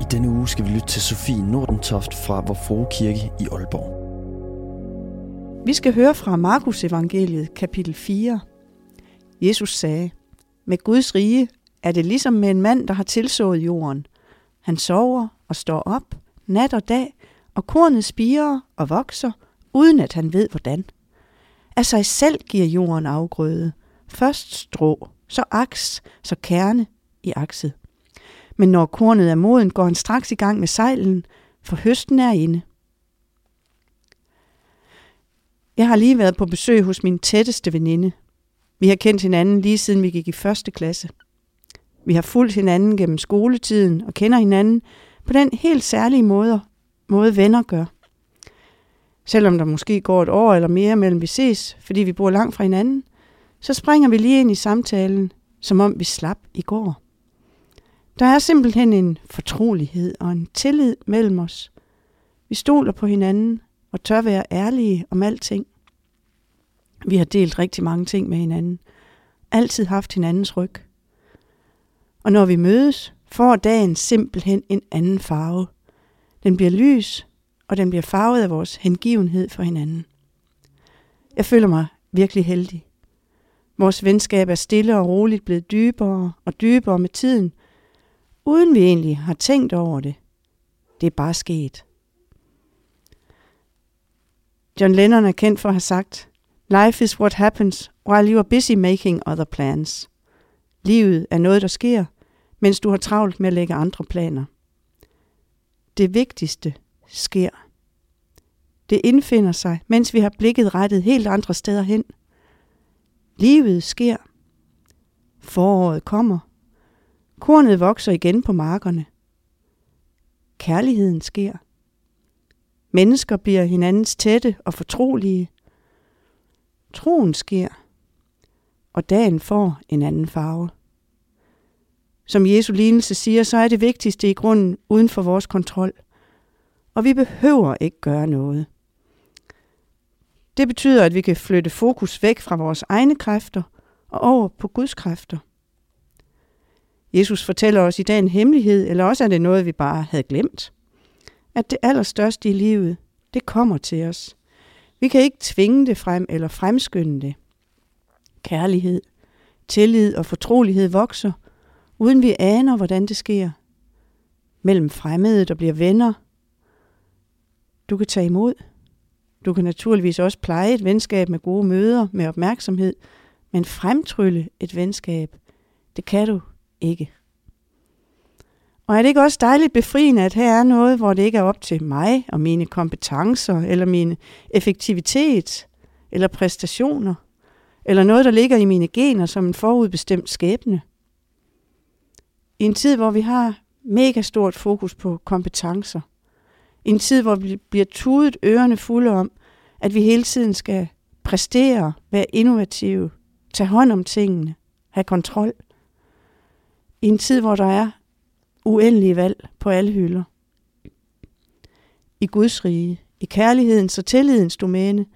I denne uge skal vi lytte til Sofie Nordentoft fra Vor Frue Kirke i Aalborg. Vi skal høre fra Markus evangeliet kapitel 4. Jesus sagde, med Guds rige er det ligesom med en mand, der har tilsået jorden. Han sover og står op, nat og dag, og kornet spiger og vokser, uden at han ved hvordan. Af sig selv giver jorden afgrøde. Først strå, så aks, så kerne i akset. Men når kornet er moden, går han straks i gang med sejlen, for høsten er inde. Jeg har lige været på besøg hos min tætteste veninde. Vi har kendt hinanden lige siden vi gik i første klasse. Vi har fulgt hinanden gennem skoletiden og kender hinanden på den helt særlige måde, måde venner gør. Selvom der måske går et år eller mere mellem vi ses, fordi vi bor langt fra hinanden, så springer vi lige ind i samtalen, som om vi slap i går. Der er simpelthen en fortrolighed og en tillid mellem os. Vi stoler på hinanden og tør være ærlige om alting. Vi har delt rigtig mange ting med hinanden. Altid haft hinandens ryg. Og når vi mødes, får dagen simpelthen en anden farve. Den bliver lys, og den bliver farvet af vores hengivenhed for hinanden. Jeg føler mig virkelig heldig. Vores venskab er stille og roligt blevet dybere og dybere med tiden, uden vi egentlig har tænkt over det. Det er bare sket. John Lennon er kendt for at have sagt, Life is what happens while you are busy making other plans. Livet er noget, der sker, mens du har travlt med at lægge andre planer. Det vigtigste sker. Det indfinder sig, mens vi har blikket rettet helt andre steder hen. Livet sker. Foråret kommer. Kornet vokser igen på markerne. Kærligheden sker. Mennesker bliver hinandens tætte og fortrolige. Troen sker. Og dagen får en anden farve. Som Jesu lignelse siger, så er det vigtigste i grunden uden for vores kontrol. Og vi behøver ikke gøre noget. Det betyder, at vi kan flytte fokus væk fra vores egne kræfter og over på Guds kræfter. Jesus fortæller os i dag en hemmelighed, eller også er det noget, vi bare havde glemt. At det allerstørste i livet, det kommer til os. Vi kan ikke tvinge det frem eller fremskynde det. Kærlighed, tillid og fortrolighed vokser, uden vi aner, hvordan det sker. Mellem fremmede, der bliver venner. Du kan tage imod. Du kan naturligvis også pleje et venskab med gode møder, med opmærksomhed, men fremtrylle et venskab, det kan du ikke. Og er det ikke også dejligt befriende, at her er noget, hvor det ikke er op til mig og mine kompetencer, eller min effektivitet, eller præstationer, eller noget, der ligger i mine gener som en forudbestemt skæbne. I en tid, hvor vi har mega stort fokus på kompetencer, i en tid, hvor vi bliver tudet ørerne fulde om, at vi hele tiden skal præstere, være innovative, tage hånd om tingene, have kontrol – i en tid, hvor der er uendelige valg på alle hylder. I Guds rige, i kærlighedens og tillidens domæne,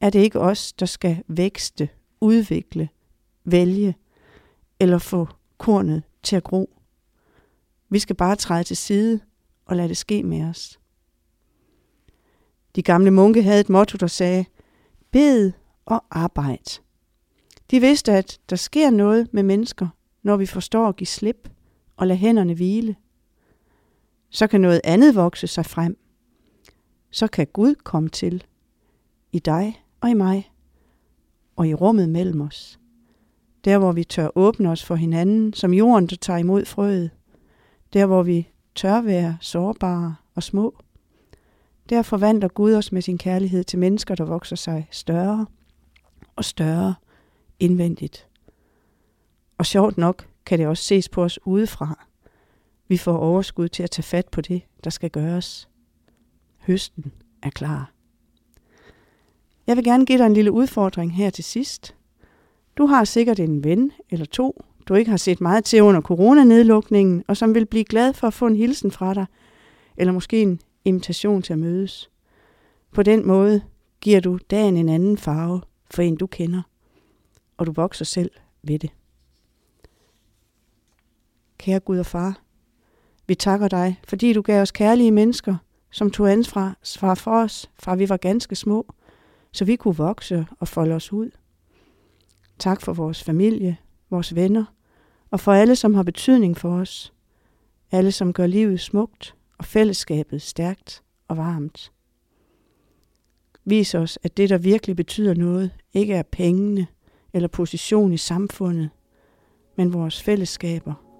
er det ikke os, der skal vækste, udvikle, vælge eller få kornet til at gro. Vi skal bare træde til side og lade det ske med os. De gamle munke havde et motto, der sagde, bed og arbejd. De vidste, at der sker noget med mennesker, når vi forstår at give slip og lade hænderne hvile. Så kan noget andet vokse sig frem. Så kan Gud komme til i dig og i mig og i rummet mellem os. Der hvor vi tør åbne os for hinanden, som jorden der tager imod frøet. Der hvor vi tør være sårbare og små. Der forvandler Gud os med sin kærlighed til mennesker, der vokser sig større og større indvendigt. Og sjovt nok kan det også ses på os udefra. Vi får overskud til at tage fat på det, der skal gøres. Høsten er klar. Jeg vil gerne give dig en lille udfordring her til sidst. Du har sikkert en ven eller to, du ikke har set meget til under coronanedlukningen, og som vil blive glad for at få en hilsen fra dig, eller måske en invitation til at mødes. På den måde giver du dagen en anden farve for en, du kender, og du vokser selv ved det. Kære Gud og far, vi takker dig, fordi du gav os kærlige mennesker, som tog ansvar for os, fra vi var ganske små, så vi kunne vokse og folde os ud. Tak for vores familie, vores venner og for alle, som har betydning for os. Alle, som gør livet smukt og fællesskabet stærkt og varmt. Vis os, at det, der virkelig betyder noget, ikke er pengene eller position i samfundet, men vores fællesskaber